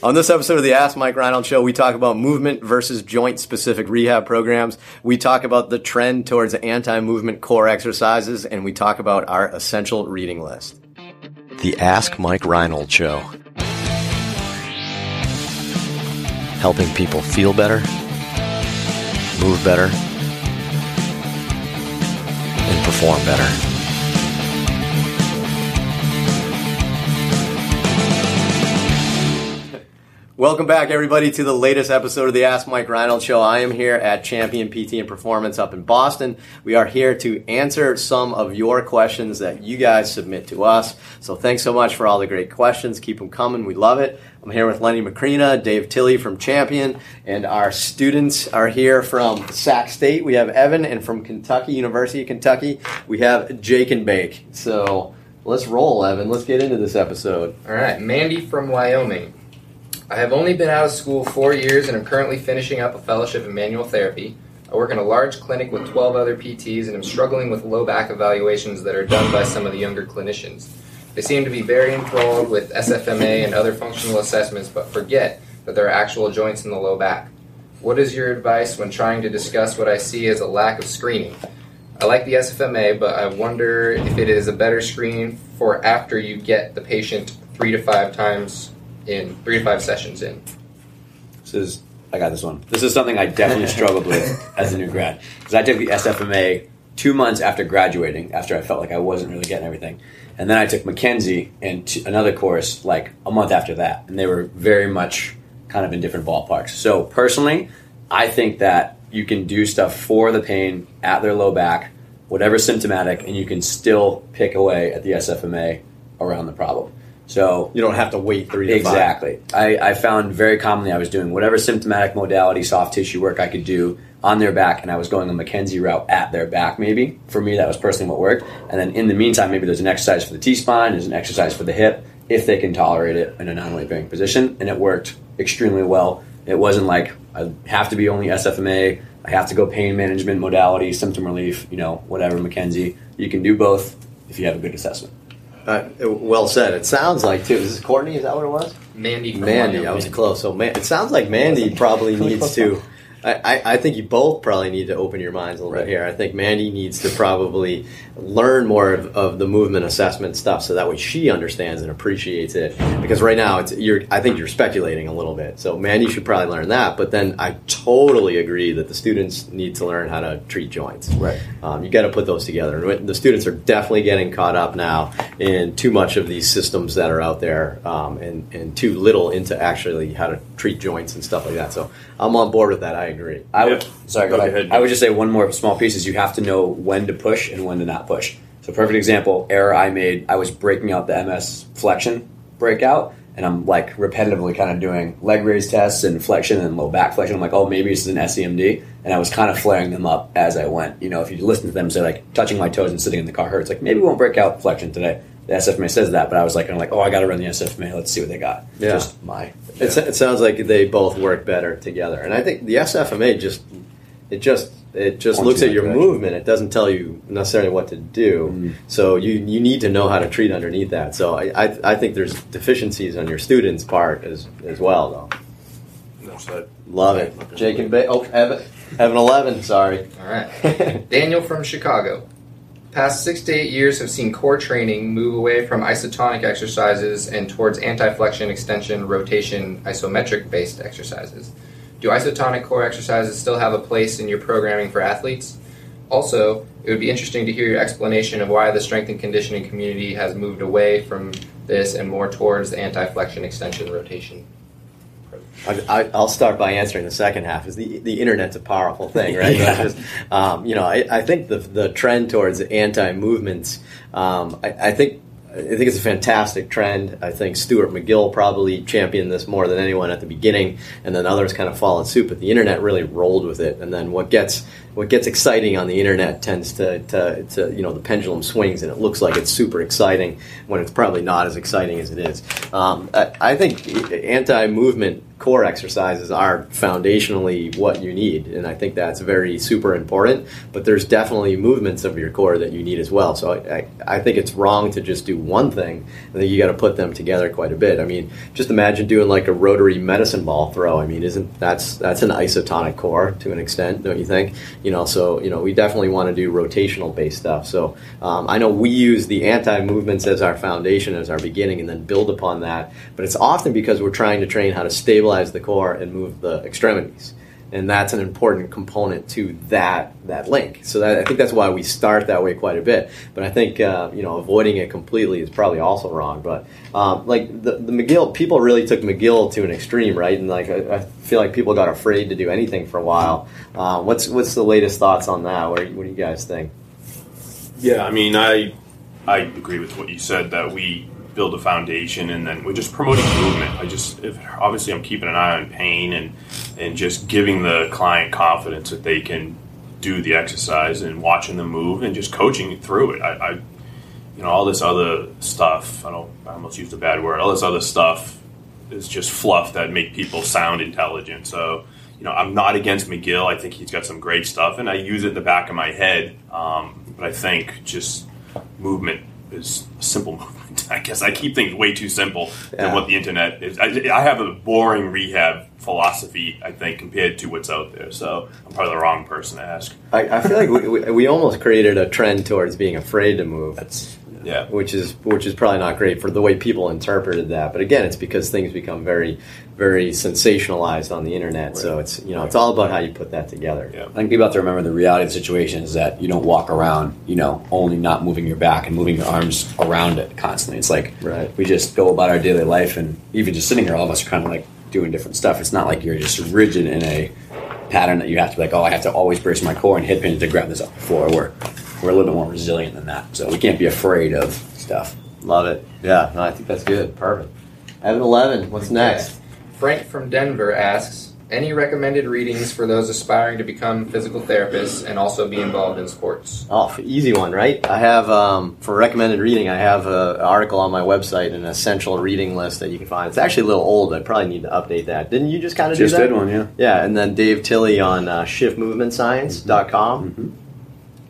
On this episode of the Ask Mike Reinold Show, we talk about movement versus joint specific rehab programs. We talk about the trend towards anti movement core exercises, and we talk about our essential reading list. The Ask Mike Reinold Show. Helping people feel better, move better, and perform better. Welcome back, everybody, to the latest episode of the Ask Mike Reinold Show. I am here at Champion PT and Performance up in Boston. We are here to answer some of your questions that you guys submit to us. So thanks so much for all the great questions. Keep them coming. We love it. I'm here with Lenny Macrina, Dave Tilley from Champion, and our students are here from Sac State. We have Evan, and from Kentucky, University of Kentucky, we have Jake and Bake. So let's roll, Evan. Let's get into this episode. All right, Mandy from Wyoming. I have only been out of school four years and am currently finishing up a fellowship in manual therapy. I work in a large clinic with 12 other PTs and am struggling with low back evaluations that are done by some of the younger clinicians. They seem to be very enthralled with SFMA and other functional assessments, but forget that there are actual joints in the low back. What is your advice when trying to discuss what I see as a lack of screening? I like the SFMA, but I wonder if it is a better screen for after you get the patient three to five times in three to five sessions in. This is I got this one. This is something I definitely struggled with as a new grad because I took the SFMA two months after graduating, after I felt like I wasn't really getting everything, and then I took McKenzie and t- another course like a month after that, and they were very much kind of in different ballparks. So personally, I think that you can do stuff for the pain at their low back, whatever symptomatic, and you can still pick away at the SFMA around the problem. So you don't have to wait three to exactly. I, I found very commonly I was doing whatever symptomatic modality, soft tissue work I could do on their back, and I was going a McKenzie route at their back. Maybe for me that was personally what worked. And then in the meantime, maybe there's an exercise for the T spine, there's an exercise for the hip if they can tolerate it in a non-weight bearing position, and it worked extremely well. It wasn't like I have to be only SFMA. I have to go pain management modality, symptom relief, you know, whatever McKenzie. You can do both if you have a good assessment. Uh, well said. It sounds like too. Is this Courtney? Is that what it was? Mandy. Mandy. I was close. So man, it sounds like Mandy probably needs to I, I, think you both probably need to open your minds a little right. bit here. I think Mandy needs to probably learn more of, of, the movement assessment stuff so that way she understands and appreciates it. Because right now, it's you're I think you're speculating a little bit. So Mandy should probably learn that. But then I totally agree that the students need to learn how to treat joints. Right. Um, you got to put those together. The students are definitely getting caught up now in too much of these systems that are out there um, and, and too little into actually how to treat joints and stuff like that. So I'm on board with that. I agree. I would, sorry, go, go ahead. I would just say one more small piece is you have to know when to push and when to not push. So, perfect example, error I made, I was breaking out the MS flexion breakout, and I'm like repetitively kind of doing leg raise tests and flexion and low back flexion. I'm like, oh, maybe this is an SEMD. And I was kind of flaring them up as I went. You know, if you listen to them say, like, touching my toes and sitting in the car hurts, like, maybe we won't break out flexion today the SFMA says that, but I was like, I'm like, oh, I got to run the SFMA. Let's see what they got. Yeah. Just my. Yeah. It, it sounds like they both work better together, and I think the SFMA just it just it just Points looks at your direction. movement. It doesn't tell you necessarily what to do. Mm. So you you need to know how to treat underneath that. So I, I, I think there's deficiencies on your students' part as as well, though. No, so Love it, Jake and ba- oh Evan, Evan eleven. Sorry. All right, Daniel from Chicago past six to eight years have seen core training move away from isotonic exercises and towards anti-flexion, extension, rotation, isometric-based exercises. Do isotonic core exercises still have a place in your programming for athletes? Also, it would be interesting to hear your explanation of why the strength and conditioning community has moved away from this and more towards the anti-flexion, extension, rotation. I, will start by answering the second half. Is the the internet's a powerful thing, right? yeah. Just, um, you know, I, I, think the the trend towards anti movements. Um, I, I, think I think it's a fantastic trend. I think Stuart McGill probably championed this more than anyone at the beginning, and then others kind of followed suit. But the internet really rolled with it. And then what gets what gets exciting on the internet tends to, to, to, you know, the pendulum swings and it looks like it's super exciting when it's probably not as exciting as it is. Um, I, I think anti movement core exercises are foundationally what you need, and I think that's very super important. But there's definitely movements of your core that you need as well. So I, I think it's wrong to just do one thing. I think you got to put them together quite a bit. I mean, just imagine doing like a rotary medicine ball throw. I mean, isn't that's that's an isotonic core to an extent, don't you think? You know, so you know we definitely want to do rotational based stuff. So um, I know we use the anti movements as our foundation, as our beginning, and then build upon that. But it's often because we're trying to train how to stabilize stabilize the core and move the extremities. And that's an important component to that that link. So that, I think that's why we start that way quite a bit. But I think uh, you know avoiding it completely is probably also wrong. But um, like the, the McGill, people really took McGill to an extreme, right? And like I, I feel like people got afraid to do anything for a while. Uh, what's what's the latest thoughts on that? What, what do you guys think? Yeah, I mean, I I agree with what you said that we build a foundation and then we're just promoting movement. I just if, obviously i'm keeping an eye on pain and and just giving the client confidence that they can do the exercise and watching them move and just coaching through it. I, I you know all this other stuff i don't i almost used a bad word all this other stuff is just fluff that make people sound intelligent. So you know i'm not against mcgill. I think he's got some great stuff and i use it in the back of my head. Um, but i think just movement is a simple movement I guess I keep things way too simple yeah. than what the internet is. I, I, have a boring rehab philosophy, I think, compared to what's out there. So I'm probably the wrong person to ask. I, I feel like we, we, we, almost created a trend towards being afraid to move. That's yeah, which is which is probably not great for the way people interpreted that. But again, it's because things become very very sensationalized on the internet. Right. So it's you know it's all about how you put that together. Yeah. I think people have to remember the reality of the situation is that you don't walk around you know only not moving your back and moving your arms around it constantly. It's like right. we just go about our daily life and even just sitting here, all of us are kind of like doing different stuff. It's not like you're just rigid in a pattern that you have to be like, oh, I have to always brace my core and hip hinge to grab this off the floor. We're we're a little bit more resilient than that, so we can't be afraid of stuff. Love it. Yeah, no, I think that's good. Perfect. Evan Eleven, what's next? Frank from Denver asks, any recommended readings for those aspiring to become physical therapists and also be involved in sports? Oh, easy one, right? I have um, for recommended reading. I have an article on my website, an essential reading list that you can find. It's actually a little old. I probably need to update that. Didn't you just kind of just do that? Just did one, yeah. Yeah, and then Dave Tilley on uh, shiftmovementscience.com. Mm-hmm.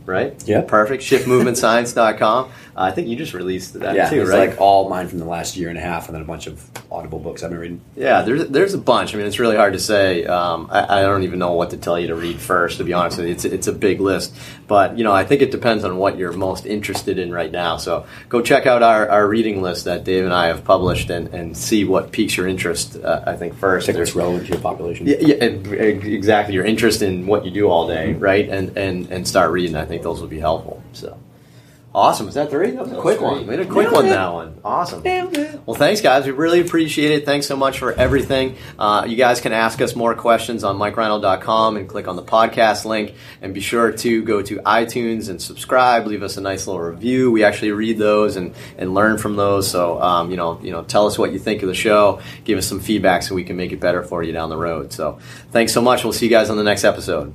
Right? Yeah. Perfect. Shiftmovementscience.com. Uh, I think you just released that yeah, too, it's right? like all mine from the last year and a half, and then a bunch of Audible books I've been reading. Yeah, there's there's a bunch. I mean, it's really hard to say. Um, I, I, don't even know what to tell you to read first. To be honest with you, it's it's a big list. But you know, I think it depends on what you're most interested in right now. So go check out our, our reading list that Dave and I have published, and, and see what piques your interest. Uh, I think first, I think it's relevant to your population. Yeah, yeah, exactly. Your interest in what you do all day, right? And and and start reading. I think those would be helpful. So. Awesome. Is that three? That was a quick one. Made a quick one that one. Awesome. Well, thanks, guys. We really appreciate it. Thanks so much for everything. Uh, you guys can ask us more questions on MikeReinold.com and click on the podcast link. And be sure to go to iTunes and subscribe. Leave us a nice little review. We actually read those and, and learn from those. So, um, you know, you know, tell us what you think of the show. Give us some feedback so we can make it better for you down the road. So, thanks so much. We'll see you guys on the next episode.